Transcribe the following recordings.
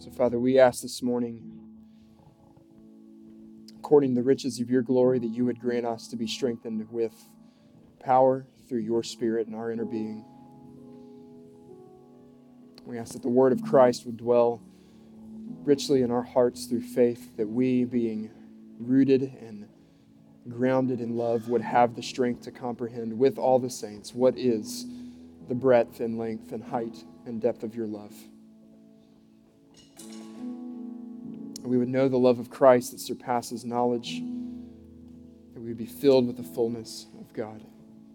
So, Father, we ask this morning, according to the riches of your glory, that you would grant us to be strengthened with power through your Spirit in our inner being. We ask that the word of Christ would dwell richly in our hearts through faith, that we, being rooted and grounded in love, would have the strength to comprehend with all the saints what is the breadth and length and height and depth of your love. We would know the love of Christ that surpasses knowledge, that we would be filled with the fullness of God.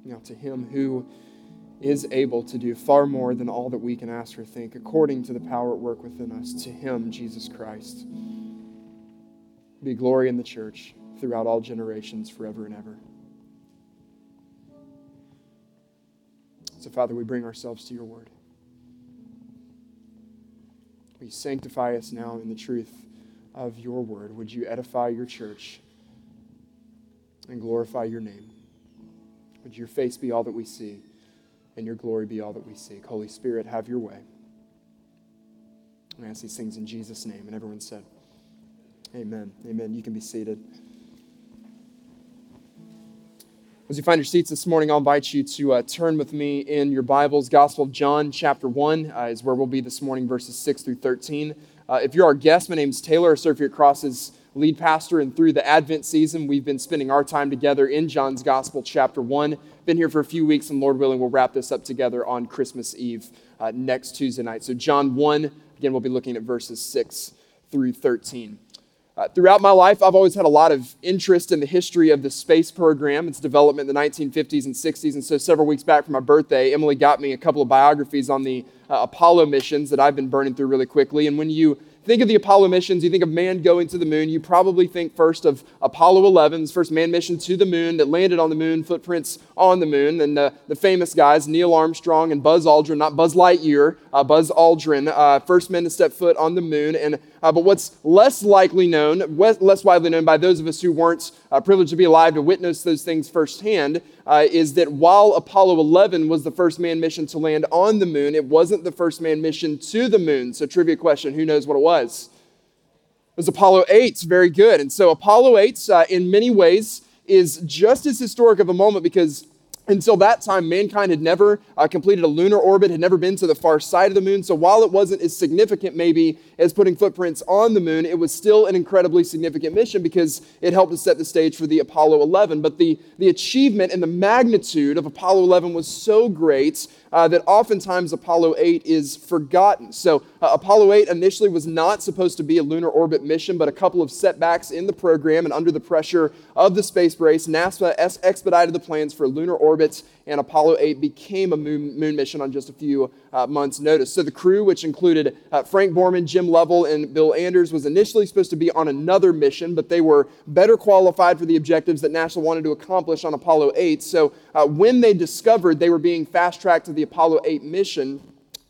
Now, to Him who is able to do far more than all that we can ask or think, according to the power at work within us, to Him, Jesus Christ, be glory in the church throughout all generations, forever and ever. So, Father, we bring ourselves to your word. We sanctify us now in the truth of your word. Would you edify your church and glorify your name? Would your face be all that we see and your glory be all that we seek? Holy Spirit, have your way. I ask these things in Jesus' name. And everyone said, Amen. Amen. You can be seated. As you find your seats this morning, I'll invite you to uh, turn with me in your Bibles. Gospel of John, chapter 1, uh, is where we'll be this morning, verses 6 through 13. Uh, if you're our guest, my name is Taylor. I serve here at Cross's lead pastor, and through the Advent season, we've been spending our time together in John's Gospel, chapter 1. Been here for a few weeks, and Lord willing, we'll wrap this up together on Christmas Eve uh, next Tuesday night. So, John 1, again, we'll be looking at verses 6 through 13. Uh, throughout my life, I've always had a lot of interest in the history of the space program, its development in the 1950s and 60s. And so, several weeks back for my birthday, Emily got me a couple of biographies on the uh, Apollo missions that I've been burning through really quickly. And when you think of the Apollo missions, you think of man going to the moon, you probably think first of Apollo 11's first manned mission to the moon that landed on the moon, footprints on the moon. And uh, the famous guys, Neil Armstrong and Buzz Aldrin, not Buzz Lightyear, uh, Buzz Aldrin, uh, first men to step foot on the moon. And uh, but what's less likely known, less widely known by those of us who weren't uh, privileged to be alive to witness those things firsthand, uh, is that while Apollo 11 was the first manned mission to land on the moon, it wasn't the first manned mission to the moon. So, trivia question who knows what it was? It was Apollo 8. Very good. And so, Apollo 8, uh, in many ways, is just as historic of a moment because until that time, mankind had never uh, completed a lunar orbit, had never been to the far side of the moon. So while it wasn't as significant, maybe, as putting footprints on the moon, it was still an incredibly significant mission because it helped to set the stage for the Apollo 11. But the, the achievement and the magnitude of Apollo 11 was so great uh, that oftentimes Apollo 8 is forgotten. So, uh, Apollo 8 initially was not supposed to be a lunar orbit mission, but a couple of setbacks in the program and under the pressure of the space race, NASA expedited the plans for lunar orbits, and Apollo 8 became a moon, moon mission on just a few uh, months' notice. So, the crew, which included uh, Frank Borman, Jim Lovell, and Bill Anders, was initially supposed to be on another mission, but they were better qualified for the objectives that NASA wanted to accomplish on Apollo 8. So, uh, when they discovered they were being fast tracked to the Apollo 8 mission,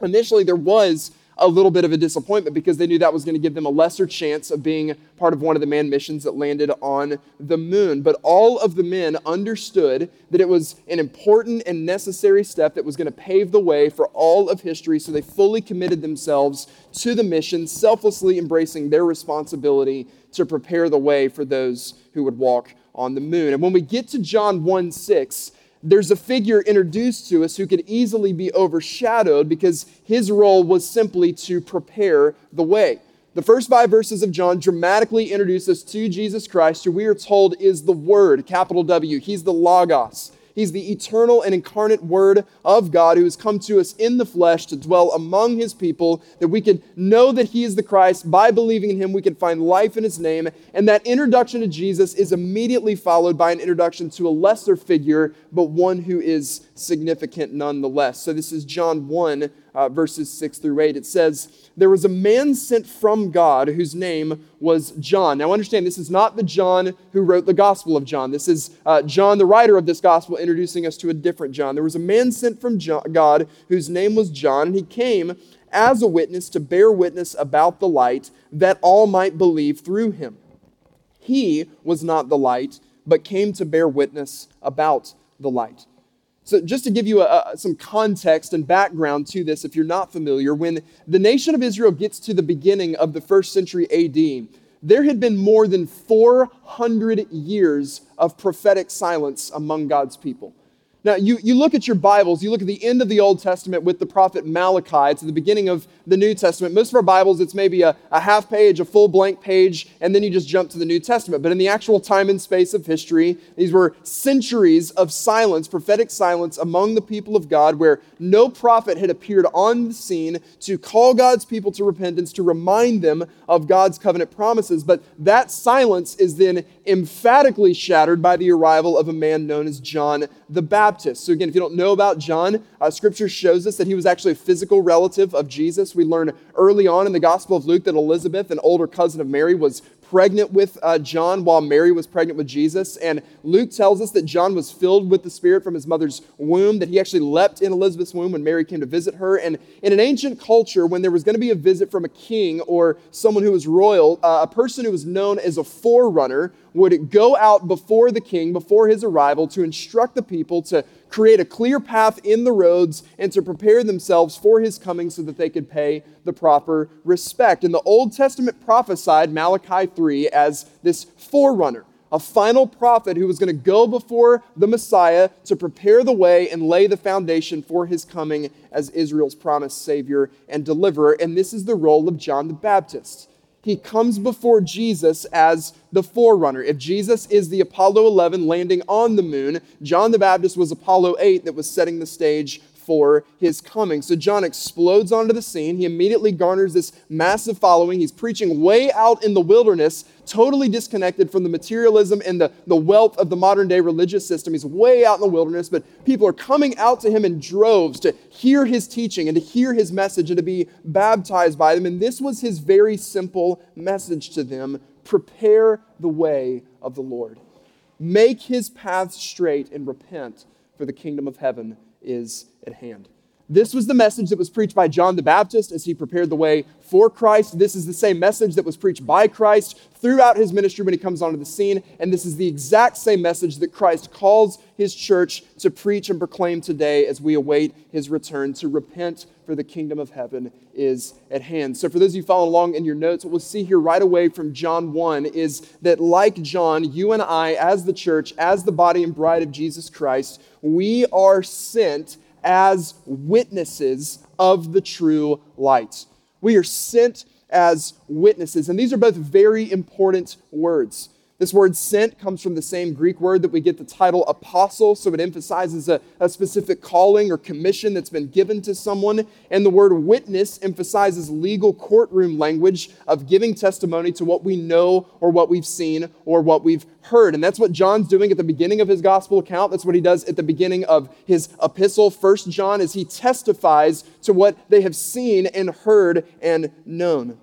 initially there was a little bit of a disappointment because they knew that was going to give them a lesser chance of being part of one of the manned missions that landed on the moon. But all of the men understood that it was an important and necessary step that was going to pave the way for all of history. So they fully committed themselves to the mission, selflessly embracing their responsibility to prepare the way for those who would walk on the moon. And when we get to John 1 6, there's a figure introduced to us who could easily be overshadowed because his role was simply to prepare the way. The first five verses of John dramatically introduce us to Jesus Christ, who we are told is the Word, capital W. He's the Logos. He's the eternal and incarnate Word of God who has come to us in the flesh to dwell among His people, that we can know that He is the Christ. By believing in Him, we can find life in His name. And that introduction to Jesus is immediately followed by an introduction to a lesser figure, but one who is significant nonetheless. So this is John 1 uh, verses 6 through 8. It says, There was a man sent from God whose name was John. Now, understand, this is not the John who wrote the Gospel of John. This is uh, John, the writer of this Gospel, introducing us to a different John. There was a man sent from John, God whose name was John, and he came as a witness to bear witness about the light that all might believe through him. He was not the light, but came to bear witness about the light. So, just to give you a, a, some context and background to this, if you're not familiar, when the nation of Israel gets to the beginning of the first century AD, there had been more than 400 years of prophetic silence among God's people. Now, you, you look at your Bibles, you look at the end of the Old Testament with the prophet Malachi, it's the beginning of the New Testament. Most of our Bibles, it's maybe a, a half page, a full blank page, and then you just jump to the New Testament. But in the actual time and space of history, these were centuries of silence, prophetic silence among the people of God, where no prophet had appeared on the scene to call God's people to repentance, to remind them of God's covenant promises. But that silence is then emphatically shattered by the arrival of a man known as John the Baptist. So, again, if you don't know about John, uh, scripture shows us that he was actually a physical relative of Jesus. We learn early on in the Gospel of Luke that Elizabeth, an older cousin of Mary, was pregnant with uh, John while Mary was pregnant with Jesus. And Luke tells us that John was filled with the Spirit from his mother's womb, that he actually leapt in Elizabeth's womb when Mary came to visit her. And in an ancient culture, when there was going to be a visit from a king or someone who was royal, uh, a person who was known as a forerunner would go out before the king, before his arrival, to instruct the people to create a clear path in the roads and to prepare themselves for his coming so that they could pay the proper respect. And the Old Testament prophesied Malachi 3 as this forerunner a final prophet who was going to go before the Messiah to prepare the way and lay the foundation for his coming as Israel's promised Savior and deliverer. And this is the role of John the Baptist he comes before Jesus as the forerunner. If Jesus is the Apollo 11 landing on the moon, John the Baptist was Apollo 8 that was setting the stage for his coming. So John explodes onto the scene. He immediately garners this massive following. He's preaching way out in the wilderness, totally disconnected from the materialism and the, the wealth of the modern day religious system. He's way out in the wilderness, but people are coming out to him in droves to hear his teaching and to hear his message and to be baptized by them. And this was his very simple message to them prepare the way of the Lord. Make his path straight and repent, for the kingdom of heaven is at hand. This was the message that was preached by John the Baptist as he prepared the way for Christ. This is the same message that was preached by Christ throughout his ministry when he comes onto the scene. And this is the exact same message that Christ calls his church to preach and proclaim today as we await his return to repent, for the kingdom of heaven is at hand. So, for those of you following along in your notes, what we'll see here right away from John 1 is that, like John, you and I, as the church, as the body and bride of Jesus Christ, we are sent as witnesses of the true light. We are sent as witnesses. And these are both very important words. This word sent comes from the same Greek word that we get the title apostle, so it emphasizes a, a, specific calling or commission that's been given to someone. And the word witness emphasizes legal courtroom language of giving testimony to what we know or what we've seen or what we've heard. And that's what John's doing at the beginning of his gospel account. That's what he does at the beginning of his epistle, First John, as he testifies to what they have seen and heard and known.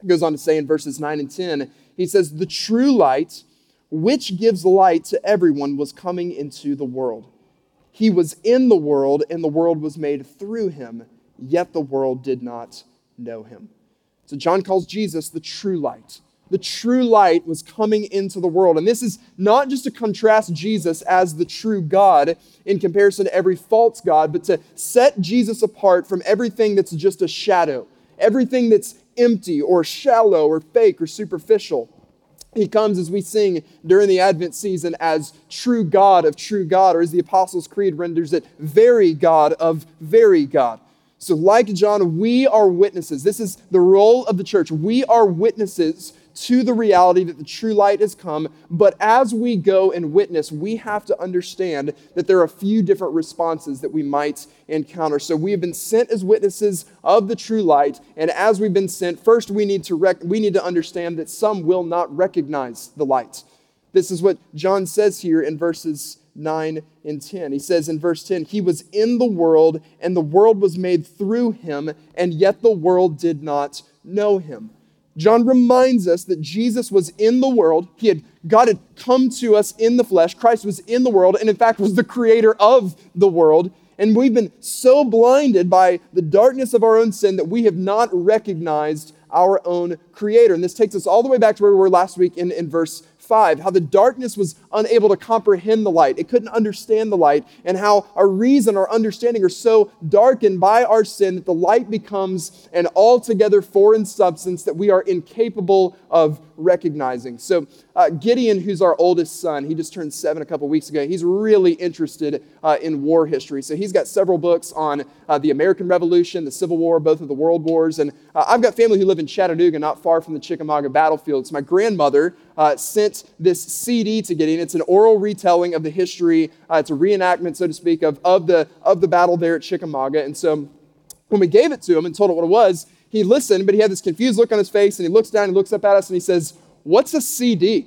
He goes on to say in verses 9 and 10 he says, The true light, which gives light to everyone, was coming into the world. He was in the world, and the world was made through him, yet the world did not know him. So John calls Jesus the true light. The true light was coming into the world. And this is not just to contrast Jesus as the true God in comparison to every false God, but to set Jesus apart from everything that's just a shadow, everything that's empty or shallow or fake or superficial. He comes as we sing during the Advent season as true God of true God, or as the Apostles' Creed renders it, very God of very God. So, like John, we are witnesses. This is the role of the church. We are witnesses to the reality that the true light has come. But as we go and witness, we have to understand that there are a few different responses that we might encounter. So we have been sent as witnesses of the true light. And as we've been sent, first we need to, rec- we need to understand that some will not recognize the light. This is what John says here in verses 9 and 10. He says in verse 10, He was in the world, and the world was made through him, and yet the world did not know him. John reminds us that Jesus was in the world. He had God had come to us in the flesh. Christ was in the world and in fact was the creator of the world. And we've been so blinded by the darkness of our own sin that we have not recognized our own creator. And this takes us all the way back to where we were last week in, in verse 5, how the darkness was unable to comprehend the light. It couldn't understand the light, and how our reason, our understanding are so darkened by our sin that the light becomes an altogether foreign substance that we are incapable of recognizing. So, uh, Gideon, who's our oldest son, he just turned seven a couple weeks ago. He's really interested uh, in war history. So, he's got several books on uh, the American Revolution, the Civil War, both of the world wars. And uh, I've got family who live in Chattanooga, not far from the Chickamauga battlefield. So, my grandmother uh, sent this CD to Gideon. It's an oral retelling of the history, uh, it's a reenactment, so to speak, of, of, the, of the battle there at Chickamauga. And so, when we gave it to him and told him what it was, he listened, but he had this confused look on his face, and he looks down, he looks up at us, and he says, What's a CD?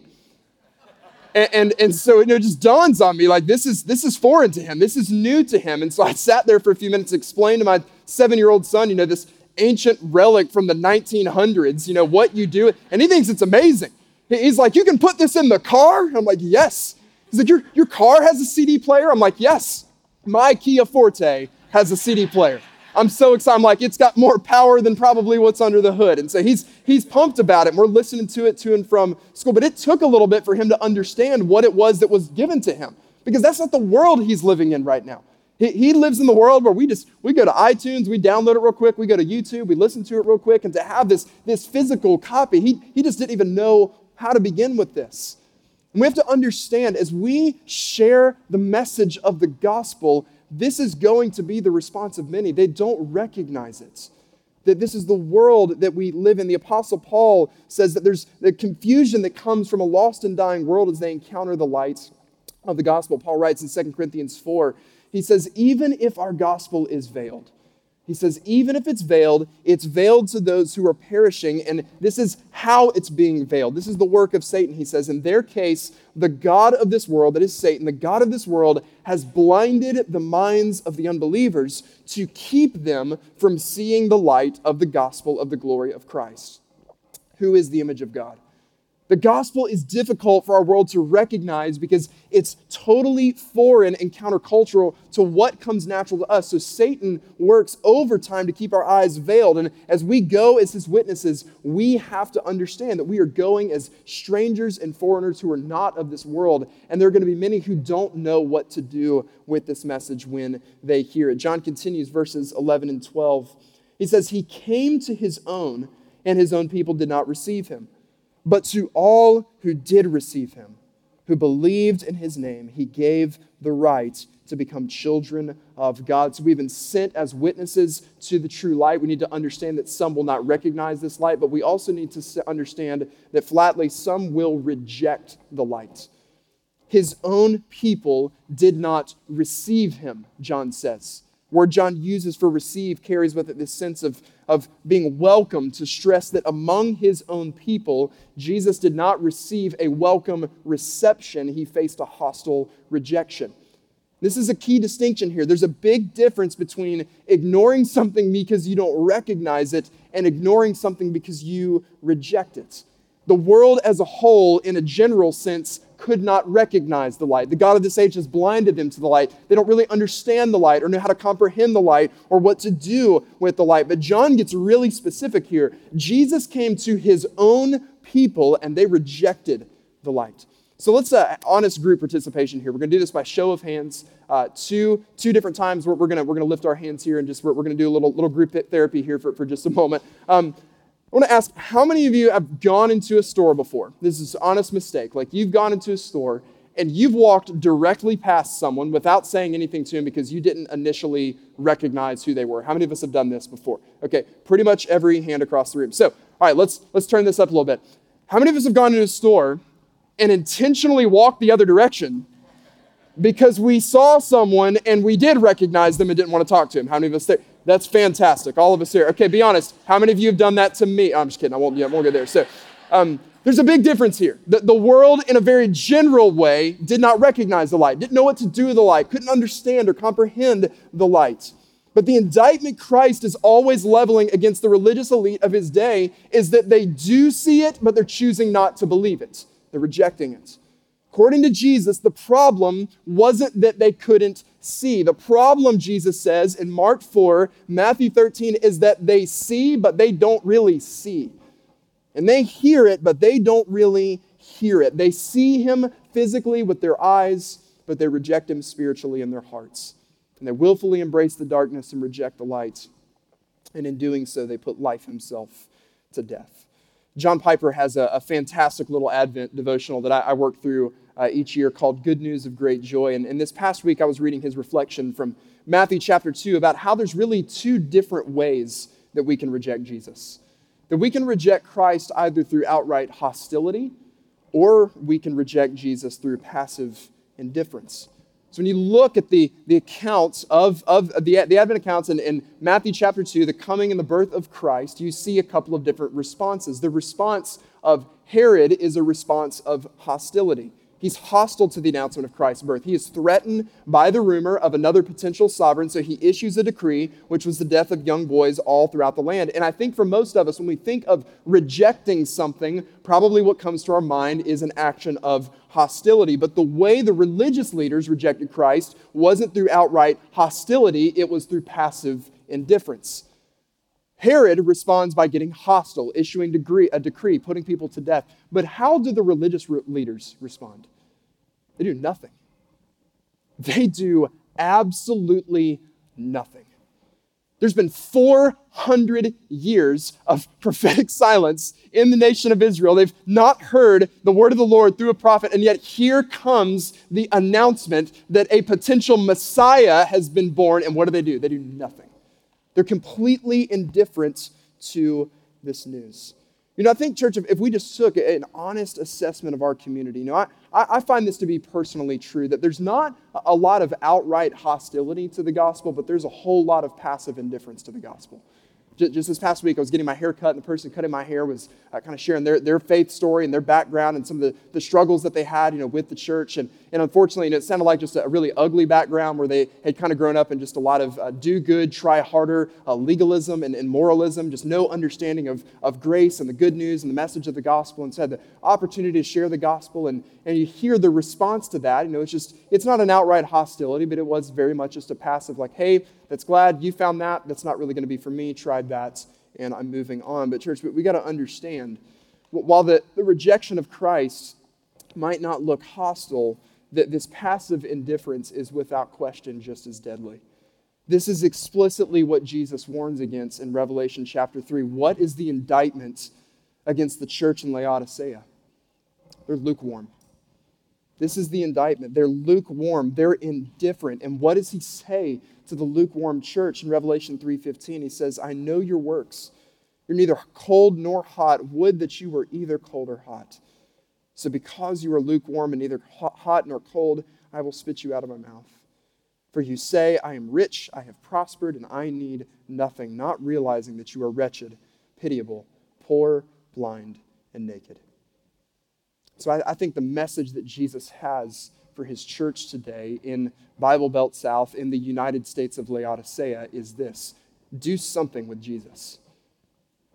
And, and, and, so it just dawns on me like this is this is foreign to him. This is new to him. And so I sat there for a few minutes, explained to my seven-year-old son, you know, this ancient relic from the 1900s, you know, what you do. And he thinks it's amazing. He's like, you can put this in the car? I'm like, yes. He's like, your, your car has a CD player? I'm like, yes. My Kia Forte has a CD player. I'm so excited. I'm like, it's got more power than probably what's under the hood. And so he's he's pumped about it. And we're listening to it to and from school. But it took a little bit for him to understand what it was that was given to him. Because that's not the world he's living in right now. He, he lives in the world where we just we go to iTunes, we download it real quick, we go to YouTube, we listen to it real quick, and to have this, this physical copy, he, he just didn't even know how to begin with this. And we have to understand as we share the message of the gospel, this is going to be the response of many. They don't recognize it. That this is the world that we live in. The Apostle Paul says that there's the confusion that comes from a lost and dying world as they encounter the light of the gospel. Paul writes in 2 Corinthians 4, he says, Even if our gospel is veiled, he says, even if it's veiled, it's veiled to those who are perishing. And this is how it's being veiled. This is the work of Satan, he says. In their case, the God of this world, that is Satan, the God of this world, has blinded the minds of the unbelievers to keep them from seeing the light of the gospel of the glory of Christ, who is the image of God. The gospel is difficult for our world to recognize because it's totally foreign and countercultural to what comes natural to us. So Satan works overtime to keep our eyes veiled. And as we go as his witnesses, we have to understand that we are going as strangers and foreigners who are not of this world. And there are going to be many who don't know what to do with this message when they hear it. John continues verses 11 and 12. He says, He came to his own, and his own people did not receive him. But to all who did receive him, who believed in his name, he gave the right to become children of God. So we've been sent as witnesses to the true light. We need to understand that some will not recognize this light, but we also need to understand that flatly some will reject the light. His own people did not receive him, John says. Word John uses for receive carries with it this sense of of being welcome to stress that among his own people, Jesus did not receive a welcome reception, he faced a hostile rejection. This is a key distinction here. There's a big difference between ignoring something because you don't recognize it and ignoring something because you reject it. The world as a whole, in a general sense, could not recognize the light. The God of this age has blinded them to the light. They don't really understand the light or know how to comprehend the light or what to do with the light. But John gets really specific here. Jesus came to his own people and they rejected the light. So let's uh, honest group participation here. We're going to do this by show of hands. Uh, two, two different times. We're, we're going we're gonna lift our hands here and just we're, we're going to do a little, little group therapy here for, for just a moment. Um, I want to ask how many of you have gone into a store before? This is honest mistake. Like you've gone into a store and you've walked directly past someone without saying anything to him because you didn't initially recognize who they were. How many of us have done this before? Okay, pretty much every hand across the room. So, all right, let's let's turn this up a little bit. How many of us have gone into a store and intentionally walked the other direction because we saw someone and we did recognize them and didn't want to talk to him? How many of us there? That's fantastic. All of us here. Okay, be honest. How many of you have done that to me? Oh, I'm just kidding. I won't, yeah, I won't go there. So, um, there's a big difference here. The, the world, in a very general way, did not recognize the light, didn't know what to do with the light, couldn't understand or comprehend the light. But the indictment Christ is always leveling against the religious elite of his day is that they do see it, but they're choosing not to believe it. They're rejecting it. According to Jesus, the problem wasn't that they couldn't see. The problem, Jesus says in Mark 4, Matthew 13, is that they see, but they don't really see. And they hear it, but they don't really hear it. They see him physically with their eyes, but they reject him spiritually in their hearts. And they willfully embrace the darkness and reject the light. And in doing so, they put life himself to death. John Piper has a, a fantastic little Advent devotional that I, I work through uh, each year called Good News of Great Joy. And, and this past week, I was reading his reflection from Matthew chapter 2 about how there's really two different ways that we can reject Jesus. That we can reject Christ either through outright hostility or we can reject Jesus through passive indifference. So when you look at the, the accounts of, of the, the Advent accounts in, in Matthew chapter 2, the coming and the birth of Christ, you see a couple of different responses. The response of Herod is a response of hostility. He's hostile to the announcement of Christ's birth. He is threatened by the rumor of another potential sovereign, so he issues a decree, which was the death of young boys all throughout the land. And I think for most of us, when we think of rejecting something, probably what comes to our mind is an action of hostility. But the way the religious leaders rejected Christ wasn't through outright hostility, it was through passive indifference. Herod responds by getting hostile, issuing degree, a decree, putting people to death. But how do the religious leaders respond? They do nothing. They do absolutely nothing. There's been 400 years of prophetic silence in the nation of Israel. They've not heard the word of the Lord through a prophet, and yet here comes the announcement that a potential Messiah has been born. And what do they do? They do nothing. They're completely indifferent to this news. You know, I think, church, if, we just took an honest assessment of our community, you know, I, I find this to be personally true that there's not a lot of outright hostility to the gospel, but there's a whole lot of passive indifference to the gospel just this past week, I was getting my hair cut, and the person cutting my hair was uh, kind of sharing their, their faith story and their background and some of the, the struggles that they had, you know, with the church. And, and unfortunately, you know, it sounded like just a really ugly background where they had kind of grown up in just a lot of uh, do good, try harder uh, legalism and, and moralism, just no understanding of, of grace and the good news and the message of the gospel. And so had the opportunity to share the gospel, and, and you hear the response to that. You know, it's just, it's not an outright hostility, but it was very much just a passive, like, hey, that's glad you found that. That's not really going to be for me. Tried that, and I'm moving on. But, church, we got to understand while the, the rejection of Christ might not look hostile, that this passive indifference is without question just as deadly. This is explicitly what Jesus warns against in Revelation chapter 3. What is the indictment against the church in Laodicea? They're lukewarm. This is the indictment. They're lukewarm, they're indifferent. And what does he say to the lukewarm church in Revelation 3:15? He says, "I know your works. You're neither cold nor hot. Would that you were either cold or hot. So because you are lukewarm and neither hot nor cold, I will spit you out of my mouth. For you say, I am rich, I have prospered, and I need nothing, not realizing that you are wretched, pitiable, poor, blind, and naked." So I, I think the message that Jesus has for his church today in Bible Belt South in the United States of Laodicea is this do something with Jesus.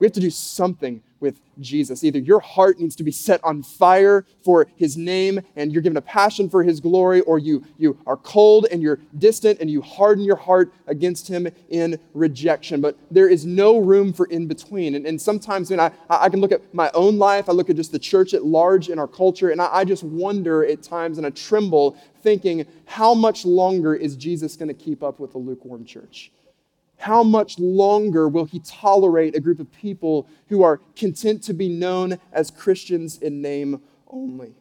We have to do something with Jesus. Either your heart needs to be set on fire for his name and you're given a passion for his glory, or you, you are cold and you're distant and you harden your heart against him in rejection. But there is no room for in between. And, and sometimes when I, I can look at my own life, I look at just the church at large in our culture, and I, I just wonder at times and I tremble thinking, how much longer is Jesus going to keep up with the lukewarm church? How much longer will he tolerate a group of people who are content to be known as Christians in name only?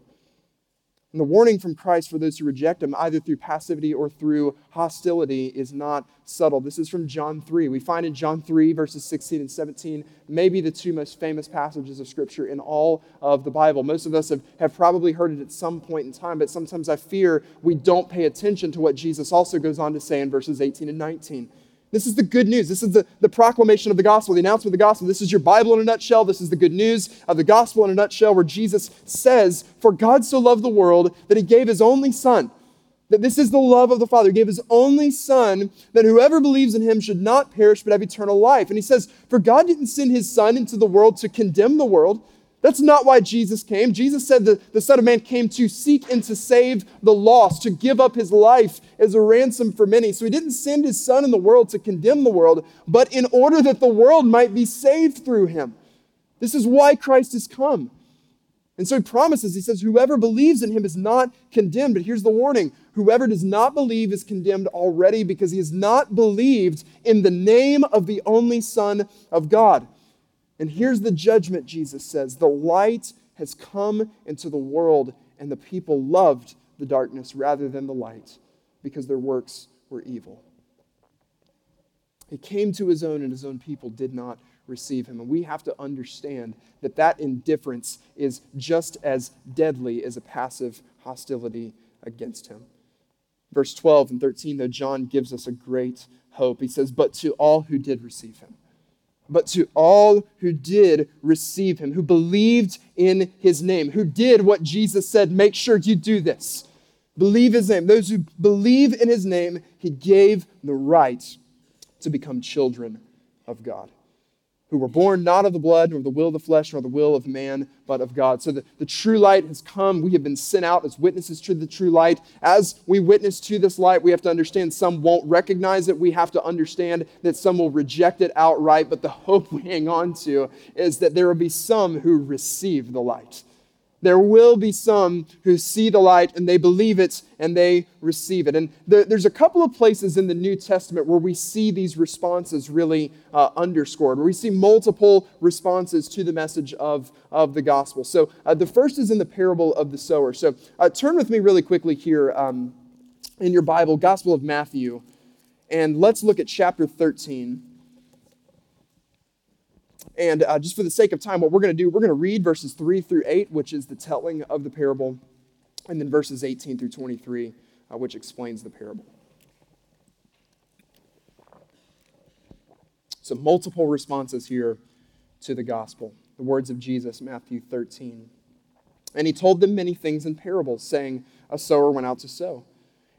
And the warning from Christ for those who reject him, either through passivity or through hostility, is not subtle. This is from John 3. We find in John 3, verses 16 and 17, maybe the two most famous passages of Scripture in all of the Bible. Most of us have, have probably heard it at some point in time, but sometimes I fear we don't pay attention to what Jesus also goes on to say in verses 18 and 19. This is the good news. This is the, the proclamation of the gospel, the announcement of the gospel. This is your Bible in a nutshell. This is the good news of the gospel in a nutshell, where Jesus says, For God so loved the world that he gave his only Son. That this is the love of the Father. He gave his only Son, that whoever believes in him should not perish but have eternal life. And he says, For God didn't send his Son into the world to condemn the world, that's not why Jesus came. Jesus said that the Son of Man came to seek and to save the lost, to give up his life as a ransom for many. So he didn't send his Son in the world to condemn the world, but in order that the world might be saved through him. This is why Christ has come. And so he promises, he says, whoever believes in him is not condemned. But here's the warning whoever does not believe is condemned already because he has not believed in the name of the only Son of God. And here's the judgment, Jesus says the light has come into the world, and the people loved the darkness rather than the light because their works were evil. He came to his own, and his own people did not receive him. And we have to understand that that indifference is just as deadly as a passive hostility against him. Verse 12 and 13, though, John gives us a great hope. He says, But to all who did receive him, but to all who did receive him, who believed in his name, who did what Jesus said, make sure you do this. Believe his name. Those who believe in his name, he gave the right to become children of God who were born not of the blood, nor the will of the flesh, nor the will of man, but of God. So the, the true light has come. We have been sent out as witnesses to the true light. As we witness to this light, we have to understand some won't recognize it. We have to understand that some will reject it outright. But the hope we hang on to is that there will be some who receive the light there will be some who see the light and they believe it and they receive it. And there, there's a couple of places in the New Testament where we see these responses really uh, underscored, where we see multiple responses to the message of, of the gospel. So uh, the first is in the parable of the sower. So uh, turn with me really quickly here um, in your Bible, Gospel of Matthew, and let's look at chapter 13. And uh, just for the sake of time, what we're going to do, we're going to read verses 3 through 8, which is the telling of the parable, and then verses 18 through 23, uh, which explains the parable. So, multiple responses here to the gospel. The words of Jesus, Matthew 13. And he told them many things in parables, saying, A sower went out to sow.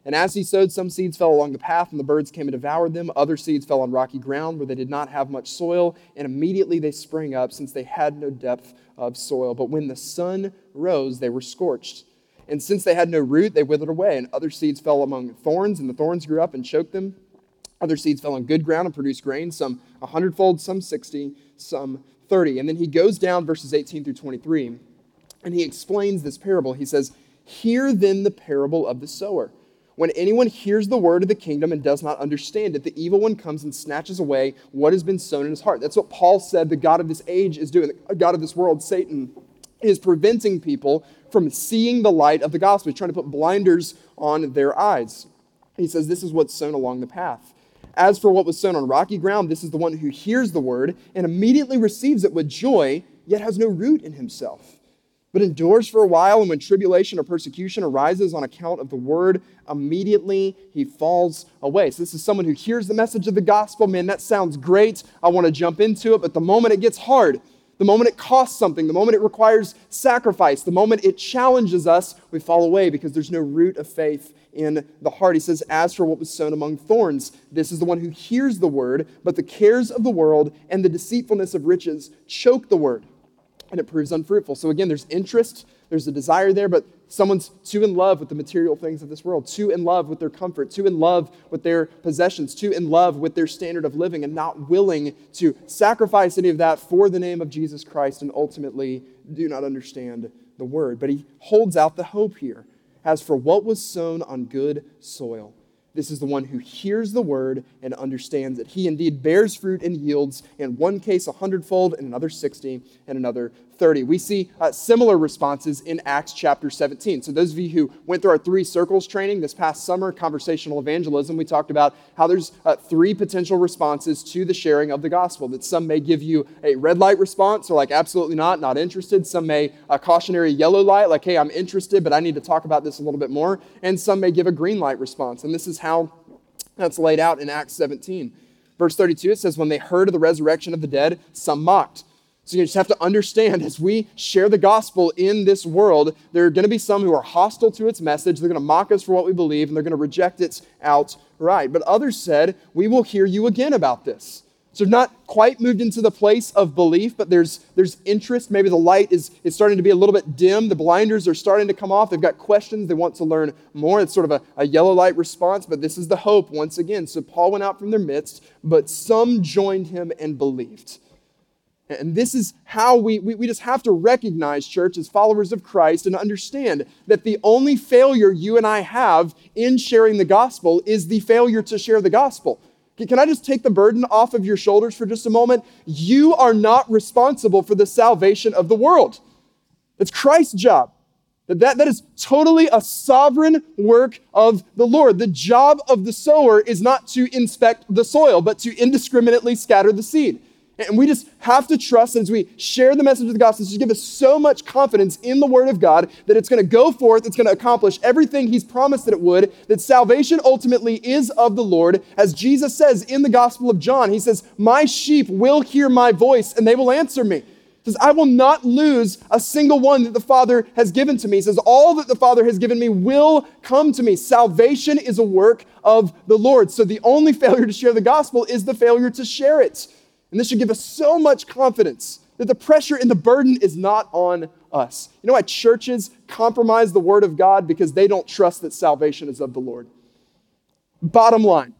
And as he sowed, some seeds fell along the path, and the birds came and devoured them. Other seeds fell on rocky ground where they did not have much soil, and immediately they sprang up, since they had no depth of soil. But when the sun rose, they were scorched. And since they had no root, they withered away. And other seeds fell among thorns, and the thorns grew up and choked them. Other seeds fell on good ground and produced grain, some a hundredfold, some sixty, some thirty. And then he goes down, verses 18 through 23, and he explains this parable. He says, Hear then the parable of the sower. When anyone hears the word of the kingdom and does not understand it, the evil one comes and snatches away what has been sown in his heart. That's what Paul said the God of this age is doing. The God of this world, Satan, is preventing people from seeing the light of the gospel. He's trying to put blinders on their eyes. He says, This is what's sown along the path. As for what was sown on rocky ground, this is the one who hears the word and immediately receives it with joy, yet has no root in himself but endures for a while, and when tribulation or persecution arises on account of the word, immediately he falls away. So, this is someone who hears the message of the gospel. Man, that sounds great. I want to jump into it, but the moment it gets hard, the moment it costs something, the moment it requires sacrifice, the moment it challenges us, we fall away because there's no root of faith in the heart. He says, As for what was sown among thorns, this is the one who hears the word, but the cares of the world and the deceitfulness of riches choke the word and it proves unfruitful. So again, there's interest, there's a desire there, but someone's too in love with the material things of this world, too in love with their comfort, too in love with their possessions, too in love with their standard of living, and not willing to sacrifice any of that for the name of Jesus Christ, and ultimately do not understand the word. But he holds out the hope here. As for what was sown on good soil, this is the one who hears the word and understands it. He indeed bears fruit and yields, in one case a hundredfold, in another 60, and another 30. We see uh, similar responses in Acts chapter 17. So, those of you who went through our three circles training this past summer, conversational evangelism, we talked about how there's uh, three potential responses to the sharing of the gospel. That some may give you a red light response, or like, absolutely not, not interested. Some may a cautionary yellow light, like, hey, I'm interested, but I need to talk about this a little bit more. And some may give a green light response. And this is how that's laid out in Acts 17. Verse 32, it says, When they heard of the resurrection of the dead, some mocked. So you just have to understand as we share the gospel in this world, there are going to be some who are hostile to its message. They're going to mock us for what we believe, and they're going to reject it outright. But others said, We will hear you again about this. So not quite moved into the place of belief, but there's, there's interest. Maybe the light is, is starting to be a little bit dim. The blinders are starting to come off. They've got questions. They want to learn more. It's sort of a, a yellow light response, but this is the hope once again. So Paul went out from their midst, but some joined him and believed. And this is how we, we, we, just have to recognize, church, as followers of Christ, and understand that the only failure you and I have in sharing the gospel is the failure to share the gospel. Can I just take the burden off of your shoulders for just a moment? You are not responsible for the salvation of the world. It's Christ's job. That, that, is totally a sovereign work of the Lord. The job of the sower is not to inspect the soil, but to indiscriminately scatter the seed. And we just have to trust as we share the message of the gospel, to give us so much confidence in the word of God that it's going to go forth, it's going to accomplish everything he's promised that it would, that salvation ultimately is of the Lord. As Jesus says in the gospel of John, he says, My sheep will hear my voice and they will answer me. He says, I will not lose a single one that the Father has given to me. He says, All that the Father has given me will come to me. Salvation is a work of the Lord. So the only failure to share the gospel is the failure to share it. And this should give us so much confidence that the pressure and the burden is not on us. You know why churches compromise the word of God? Because they don't trust that salvation is of the Lord. Bottom line,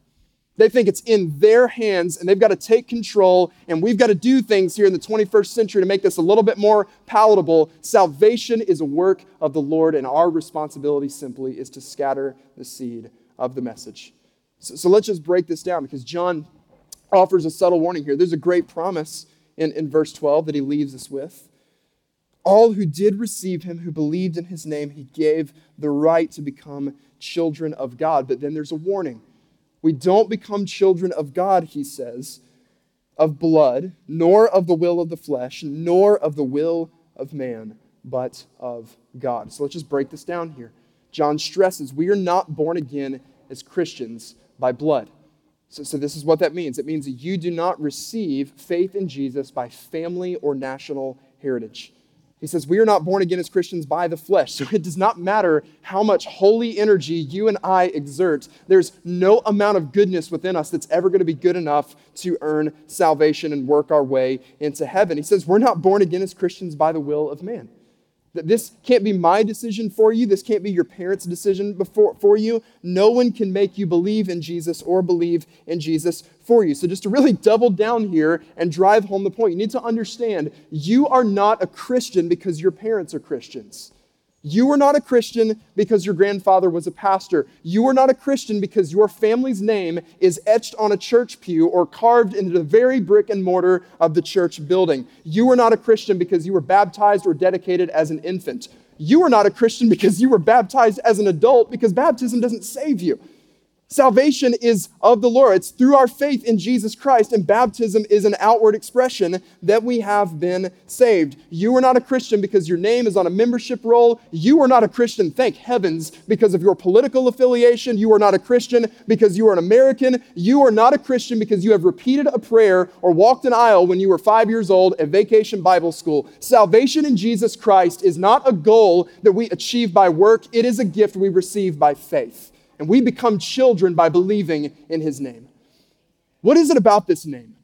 they think it's in their hands and they've got to take control, and we've got to do things here in the 21st century to make this a little bit more palatable. Salvation is a work of the Lord, and our responsibility simply is to scatter the seed of the message. So, so let's just break this down because John offers a subtle warning here. There's a great promise in, in verse 12 that he leaves us with. All who did receive him, who believed in his name, he gave the right to become children of God. But then there's a warning. We don't become children of God, he says, of blood, nor of the will of the flesh, nor of the will of man, but of God. So let's just break this down here. John stresses we are not born again as Christians by blood. So, so, this is what that means it means that you do not receive faith in Jesus by family or national heritage. He says, We are not born again as Christians by the flesh. So it does not matter how much holy energy you and I exert. There's no amount of goodness within us that's ever going to be good enough to earn salvation and work our way into heaven. He says, We're not born again as Christians by the will of man. That this can't be my decision for you. This can't be your parents' decision before, for you. No one can make you believe in Jesus or believe in Jesus for you. So, just to really double down here and drive home the point, you need to understand you are not a Christian because your parents are Christians. You are not a Christian because your grandfather was a pastor. You are not a Christian because your family's name is etched on a church pew or carved into the very brick and mortar of the church building. You are not a Christian because you were baptized or dedicated as an infant. You are not a Christian because you were baptized as an adult because baptism doesn't save you. Salvation is of the Lord. It's through our faith in Jesus Christ, and baptism is an outward expression that we have been saved. You are not a Christian because your name is on a membership roll. You are not a Christian, thank heavens, because of your political affiliation. You are not a Christian because you are an American. You are not a Christian because you have repeated a prayer or walked an aisle when you were five years old at vacation Bible school. Salvation in Jesus Christ is not a goal that we achieve by work, it is a gift we receive by faith. And we become children by believing in his name. What is it about this name?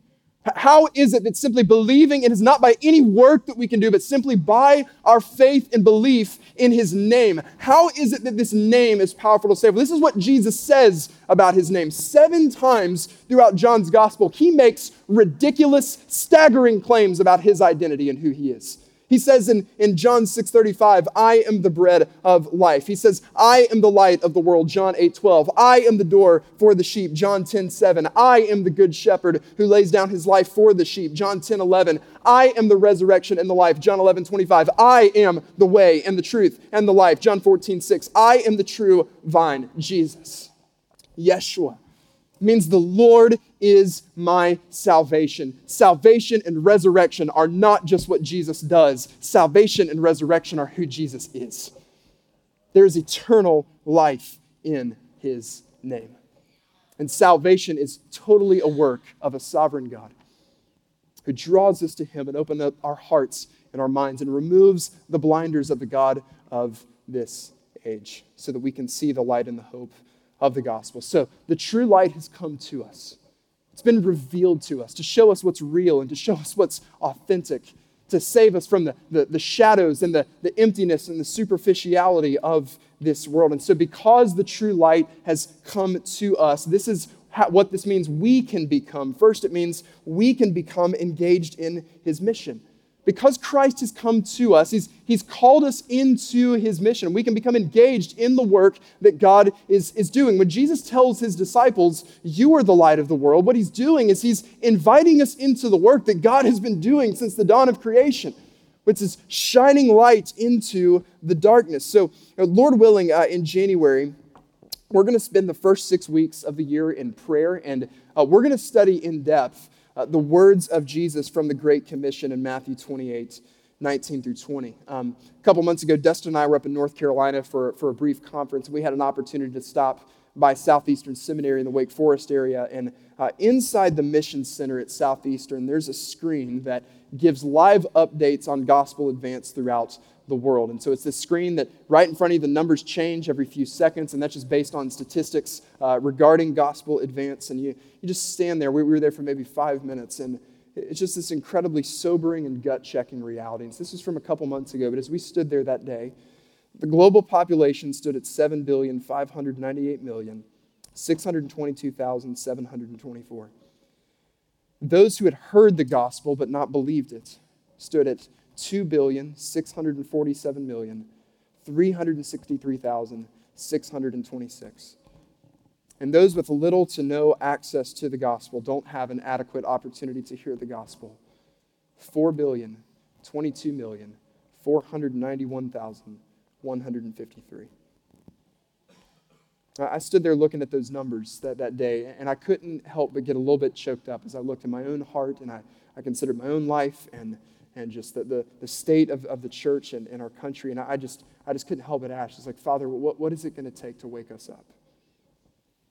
How is it that simply believing it is not by any work that we can do, but simply by our faith and belief in his name? How is it that this name is powerful to save? Well, this is what Jesus says about his name. Seven times throughout John's gospel, he makes ridiculous, staggering claims about his identity and who he is. He says in, in John 6:35, I am the bread of life. He says, I am the light of the world, John 8:12. I am the door for the sheep, John 10:7. I am the good shepherd who lays down his life for the sheep, John 10:11. I am the resurrection and the life, John 11:25. I am the way and the truth and the life, John 14:6. I am the true vine, Jesus. Yeshua means the Lord is my salvation. Salvation and resurrection are not just what Jesus does, salvation and resurrection are who Jesus is. There is eternal life in his name. And salvation is totally a work of a sovereign God who draws us to him and opens up our hearts and our minds and removes the blinders of the God of this age so that we can see the light and the hope of the gospel. So the true light has come to us. It's been revealed to us to show us what's real and to show us what's authentic, to save us from the, the, the shadows and the, the emptiness and the superficiality of this world. And so, because the true light has come to us, this is how, what this means we can become. First, it means we can become engaged in his mission. Because Christ has come to us, he's, he's called us into his mission. We can become engaged in the work that God is, is doing. When Jesus tells his disciples, You are the light of the world, what he's doing is he's inviting us into the work that God has been doing since the dawn of creation, which is shining light into the darkness. So, Lord willing, uh, in January, we're going to spend the first six weeks of the year in prayer, and uh, we're going to study in depth uh, the words of Jesus from the Great Commission in Matthew 28. 19 through 20. Um, a couple months ago, Dustin and I were up in North Carolina for, for a brief conference. We had an opportunity to stop by Southeastern Seminary in the Wake Forest area. And uh, inside the Mission Center at Southeastern, there's a screen that gives live updates on gospel advance throughout the world. And so it's this screen that right in front of you, the numbers change every few seconds, and that's just based on statistics uh, regarding gospel advance. And you, you just stand there. We, we were there for maybe five minutes, and it's just this incredibly sobering and gut checking reality. And so this was from a couple months ago, but as we stood there that day, the global population stood at 7,598,622,724. Those who had heard the gospel but not believed it stood at 2,647,363,626. And those with little to no access to the gospel don't have an adequate opportunity to hear the gospel. 4,022,491,153. I stood there looking at those numbers that, that day, and I couldn't help but get a little bit choked up as I looked in my own heart and I, I considered my own life and and just the, the, the state of, of the church and, and our country. And I just, I just couldn't help but ask, it's like, Father, what, what is it going to take to wake us up?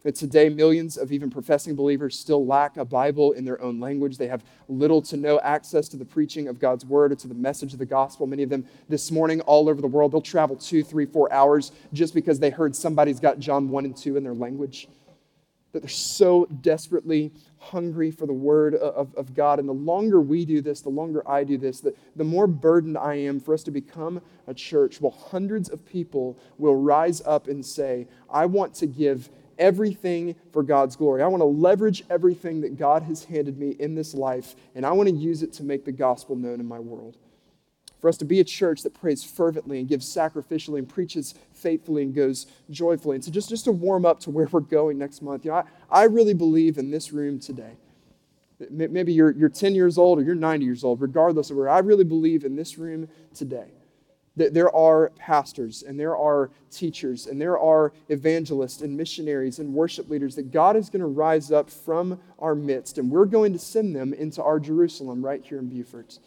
That today, millions of even professing believers still lack a Bible in their own language. They have little to no access to the preaching of God's word or to the message of the gospel. Many of them this morning, all over the world, they'll travel two, three, four hours just because they heard somebody's got John 1 and 2 in their language that they're so desperately hungry for the word of, of God. And the longer we do this, the longer I do this, the, the more burdened I am for us to become a church. Well, hundreds of people will rise up and say, I want to give everything for God's glory. I want to leverage everything that God has handed me in this life, and I want to use it to make the gospel known in my world for us to be a church that prays fervently and gives sacrificially and preaches faithfully and goes joyfully. And so just, just to warm up to where we're going next month, you know, I, I really believe in this room today. Maybe you're, you're 10 years old or you're 90 years old, regardless of where, I really believe in this room today that there are pastors and there are teachers and there are evangelists and missionaries and worship leaders that God is going to rise up from our midst and we're going to send them into our Jerusalem right here in Beaufort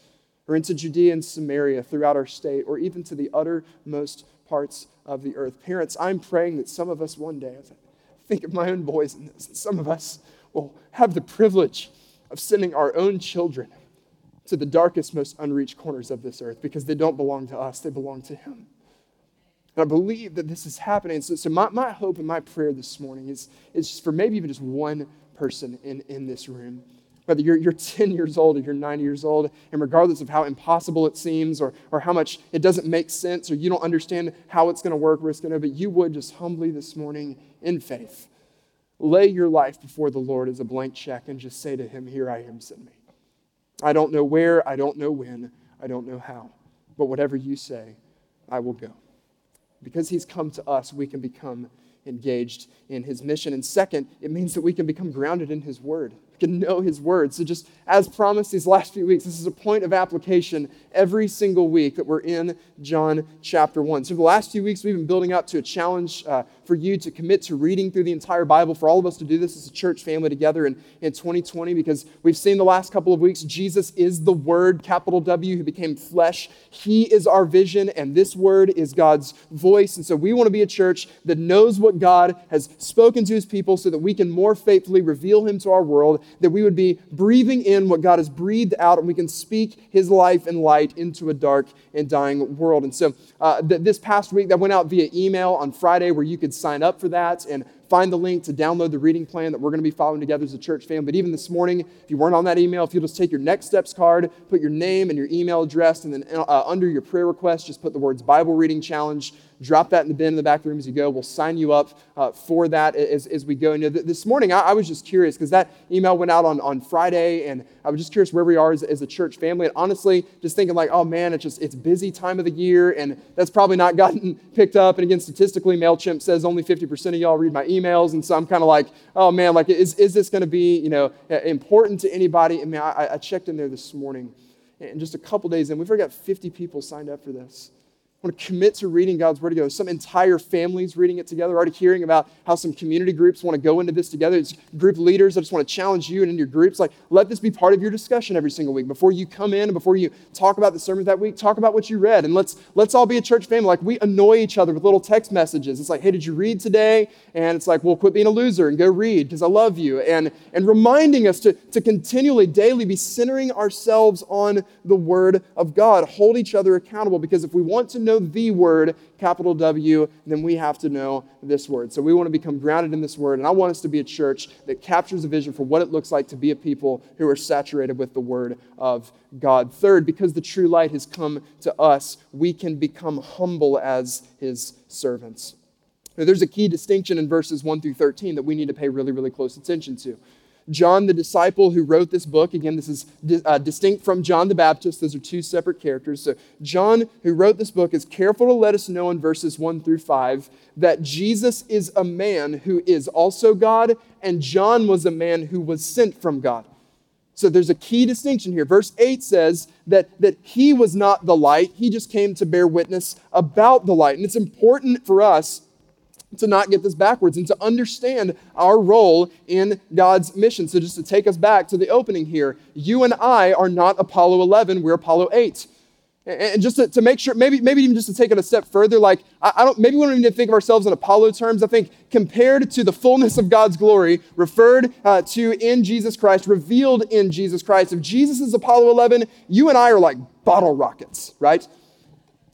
or into Judea and Samaria throughout our state, or even to the uttermost parts of the earth. Parents, I'm praying that some of us one day, I think of my own boys in this, some of us will have the privilege of sending our own children to the darkest, most unreached corners of this earth because they don't belong to us, they belong to Him. And I believe that this is happening. So, so my, my hope and my prayer this morning is, is for maybe even just one person in, in this room whether you're, you're 10 years old or you're 90 years old, and regardless of how impossible it seems or, or how much it doesn't make sense or you don't understand how it's going to work, where it's going to, but you would just humbly this morning in faith lay your life before the Lord as a blank check and just say to Him, Here I am, send me. I don't know where, I don't know when, I don't know how, but whatever you say, I will go. Because He's come to us, we can become engaged in His mission. And second, it means that we can become grounded in His Word can know his word. So, just as promised these last few weeks, this is a point of application every single week that we're in John chapter 1. So, the last few weeks, we've been building up to a challenge uh, for you to commit to reading through the entire Bible, for all of us to do this as a church family together in, in 2020, because we've seen the last couple of weeks, Jesus is the Word, capital W, who became flesh. He is our vision, and this Word is God's voice. And so, we want to be a church that knows what God has spoken to his people so that we can more faithfully reveal him to our world that we would be breathing in what God has breathed out and we can speak His life and light into a dark and dying world. And so uh, th- this past week, that went out via email on Friday where you could sign up for that and find the link to download the reading plan that we're going to be following together as a church family. But even this morning, if you weren't on that email, if you'll just take your next steps card, put your name and your email address, and then uh, under your prayer request, just put the words Bible Reading Challenge drop that in the bin in the back room as you go. We'll sign you up uh, for that as, as we go. And you know, th- this morning, I, I, was just curious because that email went out on, on Friday, and I was just curious where we are as, as a church family. And honestly, just thinking like, oh man, it's just it's busy time of the year, and that's probably not gotten picked up. And again, statistically, Mailchimp says only 50% of y'all read my emails, and so I'm kind of like, oh man, like is, is this going to be you know important to anybody? I mean, I, I checked in there this morning, and just a couple days in, we've already got 50 people signed up for this want to commit to reading God's Word together. Some entire families reading it together. Already hearing about how some community groups want to go into this together. It's group leaders that just want to challenge you and in your groups. Like, let this be part of your discussion every single week. Before you come in and before you talk about the sermon that week, talk about what you read. And let's let's all be a church family. Like we annoy each other with little text messages. It's like, hey, did you read today? And it's like, well, quit being a loser and go read because I love you. And and reminding us to, to continually, daily be centering ourselves on the Word of God. Hold each other accountable because if we want to know know the word, capital W, then we have to know this word. So we want to become grounded in this word. And I want us to be a church that captures a vision for what it looks like to be a people who are saturated with the word of God. Third, because the true light has come to us, we can become humble as his servants. Now, there's a key distinction in verses 1 through 13 that we need to pay really, really close attention to. John, the disciple who wrote this book, again, this is uh, distinct from John the Baptist. Those are two separate characters. So, John, who wrote this book, is careful to let us know in verses 1 through 5 that Jesus is a man who is also God, and John was a man who was sent from God. So, there's a key distinction here. Verse 8 says that, that he was not the light, he just came to bear witness about the light. And it's important for us to not get this backwards and to understand our role in God's mission. So, just to take us back to the opening here, you and I are not Apollo 11, we're Apollo 8. And just to, to make sure, maybe, maybe even just to take it a step further, like, I, I don't, maybe we don't even think of ourselves in Apollo terms. I think compared to the fullness of God's glory, referred uh, to in Jesus Christ, revealed in Jesus Christ, if Jesus is Apollo 11, you and I are like bottle rockets, right?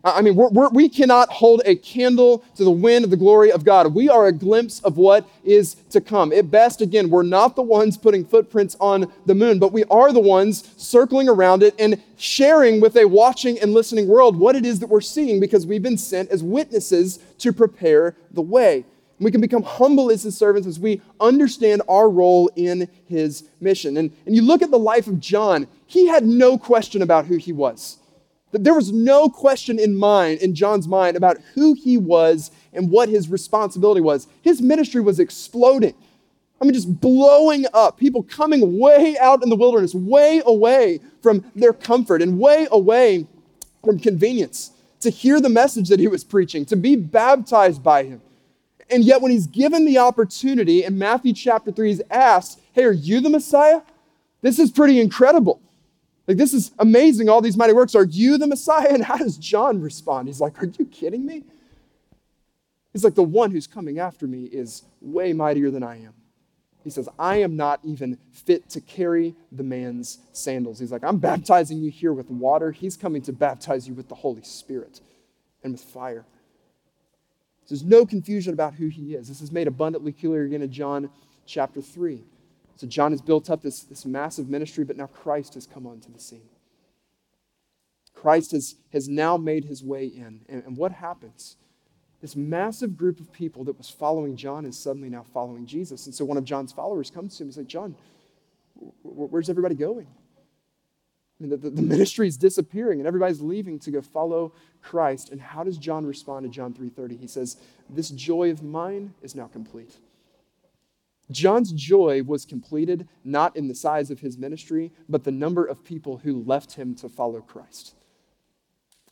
I mean, we're, we're, we cannot hold a candle to the wind of the glory of God. We are a glimpse of what is to come. At best, again, we're not the ones putting footprints on the moon, but we are the ones circling around it and sharing with a watching and listening world what it is that we're seeing because we've been sent as witnesses to prepare the way. We can become humble as his servants as we understand our role in his mission. And, and you look at the life of John, he had no question about who he was. There was no question in mind, in John's mind, about who he was and what his responsibility was. His ministry was exploding. I mean, just blowing up. People coming way out in the wilderness, way away from their comfort and way away from convenience to hear the message that he was preaching, to be baptized by him. And yet, when he's given the opportunity in Matthew chapter 3, he's asked, Hey, are you the Messiah? This is pretty incredible. Like, this is amazing, all these mighty works. Are you the Messiah? And how does John respond? He's like, Are you kidding me? He's like, The one who's coming after me is way mightier than I am. He says, I am not even fit to carry the man's sandals. He's like, I'm baptizing you here with water. He's coming to baptize you with the Holy Spirit and with fire. There's no confusion about who he is. This is made abundantly clear again in John chapter 3. So John has built up this, this massive ministry, but now Christ has come onto the scene. Christ has, has now made his way in. And, and what happens? This massive group of people that was following John is suddenly now following Jesus. And so one of John's followers comes to him and says, John, where's everybody going? I mean, the, the, the ministry is disappearing and everybody's leaving to go follow Christ. And how does John respond to John 3.30? He says, this joy of mine is now complete. John's joy was completed not in the size of his ministry, but the number of people who left him to follow Christ.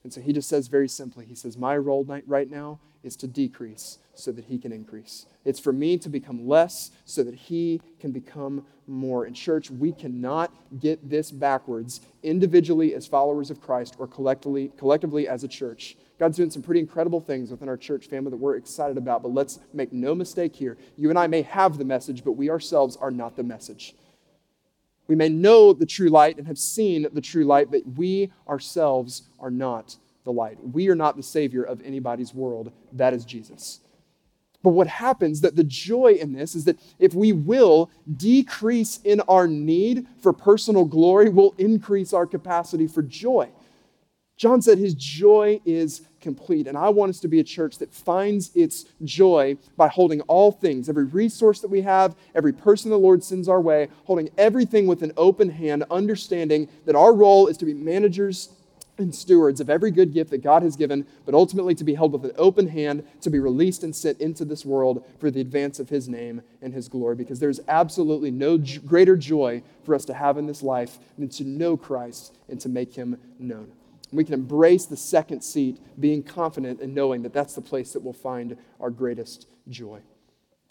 And so he just says very simply, he says, My role right now is to decrease so that he can increase. It's for me to become less so that he can become more. In church, we cannot get this backwards individually as followers of Christ or collectively, collectively as a church. God's doing some pretty incredible things within our church family that we're excited about, but let's make no mistake here. You and I may have the message, but we ourselves are not the message. We may know the true light and have seen the true light, but we ourselves are not the light. We are not the Savior of anybody's world. That is Jesus. But what happens that the joy in this is that if we will decrease in our need for personal glory, we'll increase our capacity for joy. John said his joy is complete. And I want us to be a church that finds its joy by holding all things, every resource that we have, every person the Lord sends our way, holding everything with an open hand, understanding that our role is to be managers and stewards of every good gift that God has given, but ultimately to be held with an open hand, to be released and sent into this world for the advance of His name and His glory. Because there's absolutely no greater joy for us to have in this life than to know Christ and to make Him known. We can embrace the second seat, being confident and knowing that that's the place that we'll find our greatest joy.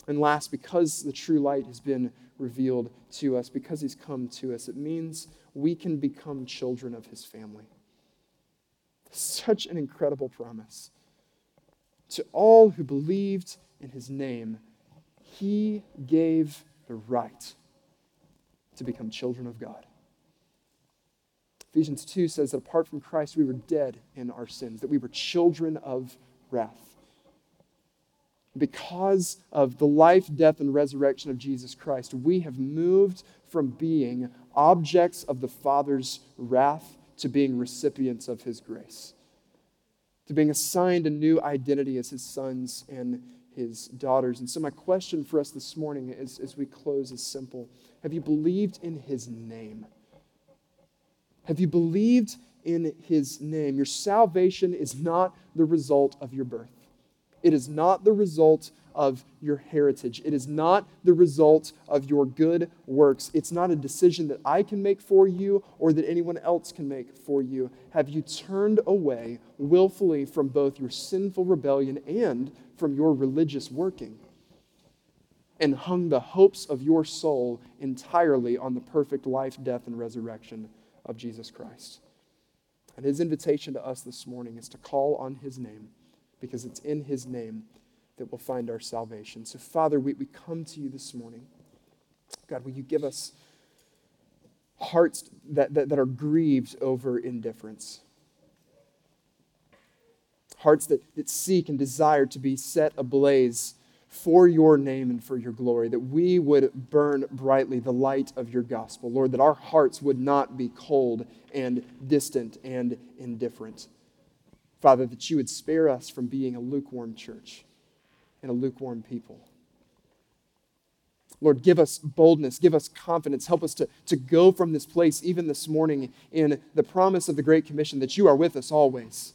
And last, because the true light has been revealed to us, because He's come to us, it means we can become children of His family. Such an incredible promise. To all who believed in his name, he gave the right to become children of God. Ephesians 2 says that apart from Christ, we were dead in our sins, that we were children of wrath. Because of the life, death, and resurrection of Jesus Christ, we have moved from being objects of the Father's wrath to being recipients of his grace, to being assigned a new identity as his sons and his daughters. And so, my question for us this morning as, as we close is simple Have you believed in his name? Have you believed in his name? Your salvation is not the result of your birth. It is not the result of your heritage. It is not the result of your good works. It's not a decision that I can make for you or that anyone else can make for you. Have you turned away willfully from both your sinful rebellion and from your religious working? And hung the hopes of your soul entirely on the perfect life, death, and resurrection of Jesus Christ. And his invitation to us this morning is to call on his name because it's in his name that we'll find our salvation. So, Father, we, we come to you this morning. God, will you give us hearts that, that, that are grieved over indifference? Hearts that, that seek and desire to be set ablaze for your name and for your glory, that we would burn brightly the light of your gospel. Lord, that our hearts would not be cold and distant and indifferent. Father, that you would spare us from being a lukewarm church and a lukewarm people. Lord, give us boldness, give us confidence, help us to, to go from this place, even this morning, in the promise of the Great Commission that you are with us always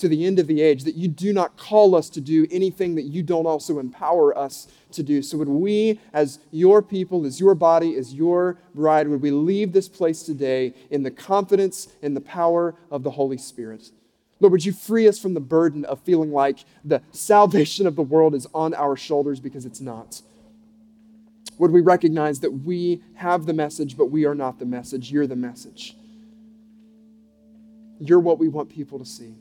to the end of the age, that you do not call us to do anything that you don't also empower us to do. So, would we, as your people, as your body, as your bride, would we leave this place today in the confidence and the power of the Holy Spirit? Lord, would you free us from the burden of feeling like the salvation of the world is on our shoulders because it's not? Would we recognize that we have the message, but we are not the message? You're the message. You're what we want people to see.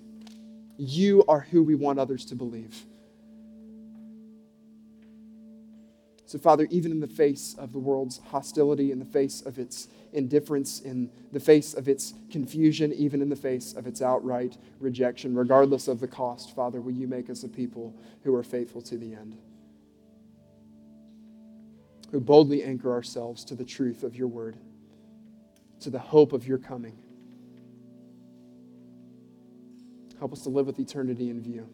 You are who we want others to believe. So, Father, even in the face of the world's hostility, in the face of its indifference, in the face of its confusion, even in the face of its outright rejection, regardless of the cost, Father, will you make us a people who are faithful to the end? Who boldly anchor ourselves to the truth of your word, to the hope of your coming. Help us to live with eternity in view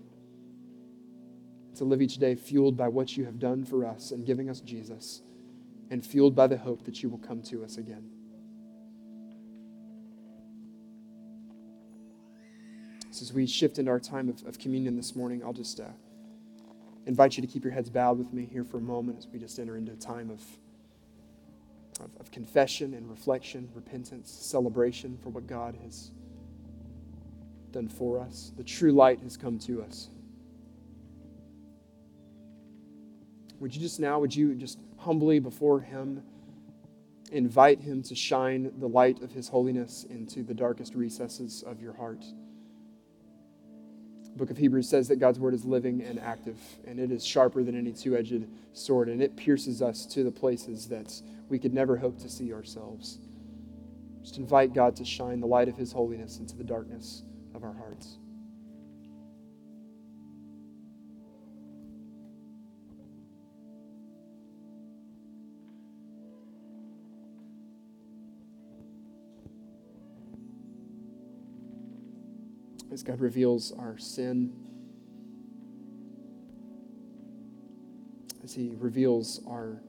to live each day fueled by what you have done for us and giving us Jesus, and fueled by the hope that you will come to us again. So, as we shift into our time of, of communion this morning, I'll just uh, invite you to keep your heads bowed with me here for a moment as we just enter into a time of, of, of confession and reflection, repentance, celebration for what God has done for us. The true light has come to us. Would you just now, would you just humbly before Him invite Him to shine the light of His holiness into the darkest recesses of your heart? The book of Hebrews says that God's word is living and active, and it is sharper than any two edged sword, and it pierces us to the places that we could never hope to see ourselves. Just invite God to shine the light of His holiness into the darkness our hearts. as God reveals our sin, as He reveals our,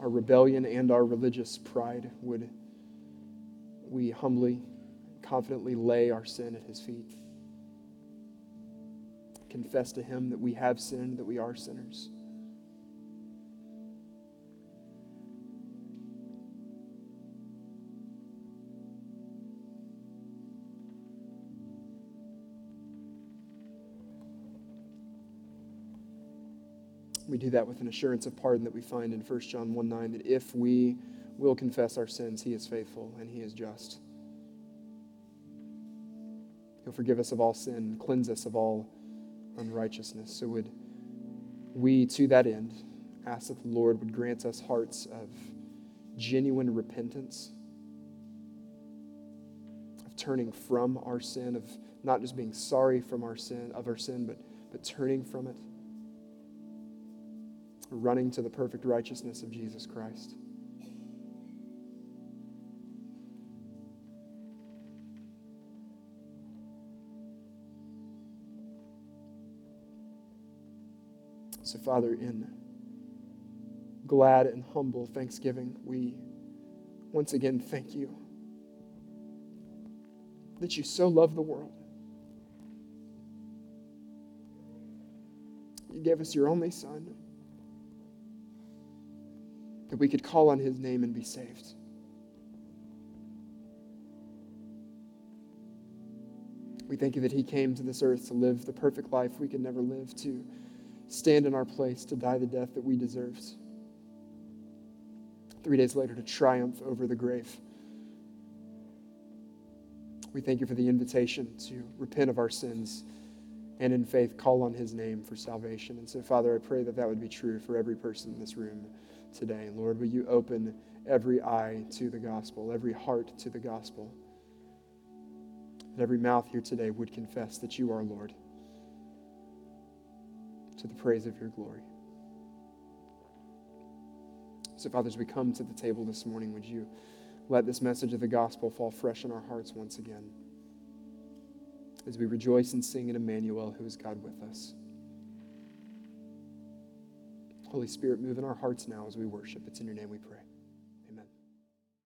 our rebellion and our religious pride, would we humbly, confidently lay our sin at His feet? Confess to Him that we have sinned, that we are sinners. We do that with an assurance of pardon that we find in 1 John 1 9, that if we will confess our sins, he is faithful and he is just. He'll forgive us of all sin, cleanse us of all unrighteousness. So would we, to that end, ask that the Lord would grant us hearts of genuine repentance, of turning from our sin, of not just being sorry from our sin, of our sin, but, but turning from it running to the perfect righteousness of Jesus Christ. So, Father, in glad and humble thanksgiving, we once again thank you that you so love the world. You gave us your only Son that we could call on his name and be saved. We thank you that he came to this earth to live the perfect life we could never live, to stand in our place, to die the death that we deserved. Three days later, to triumph over the grave. We thank you for the invitation to repent of our sins and in faith call on his name for salvation. And so, Father, I pray that that would be true for every person in this room today. Lord, will you open every eye to the gospel, every heart to the gospel? That every mouth here today would confess that you are Lord to the praise of your glory. So, Father, as we come to the table this morning, would you let this message of the gospel fall fresh in our hearts once again as we rejoice and sing in Emmanuel, who is God with us. Holy Spirit, move in our hearts now as we worship. It's in your name we pray.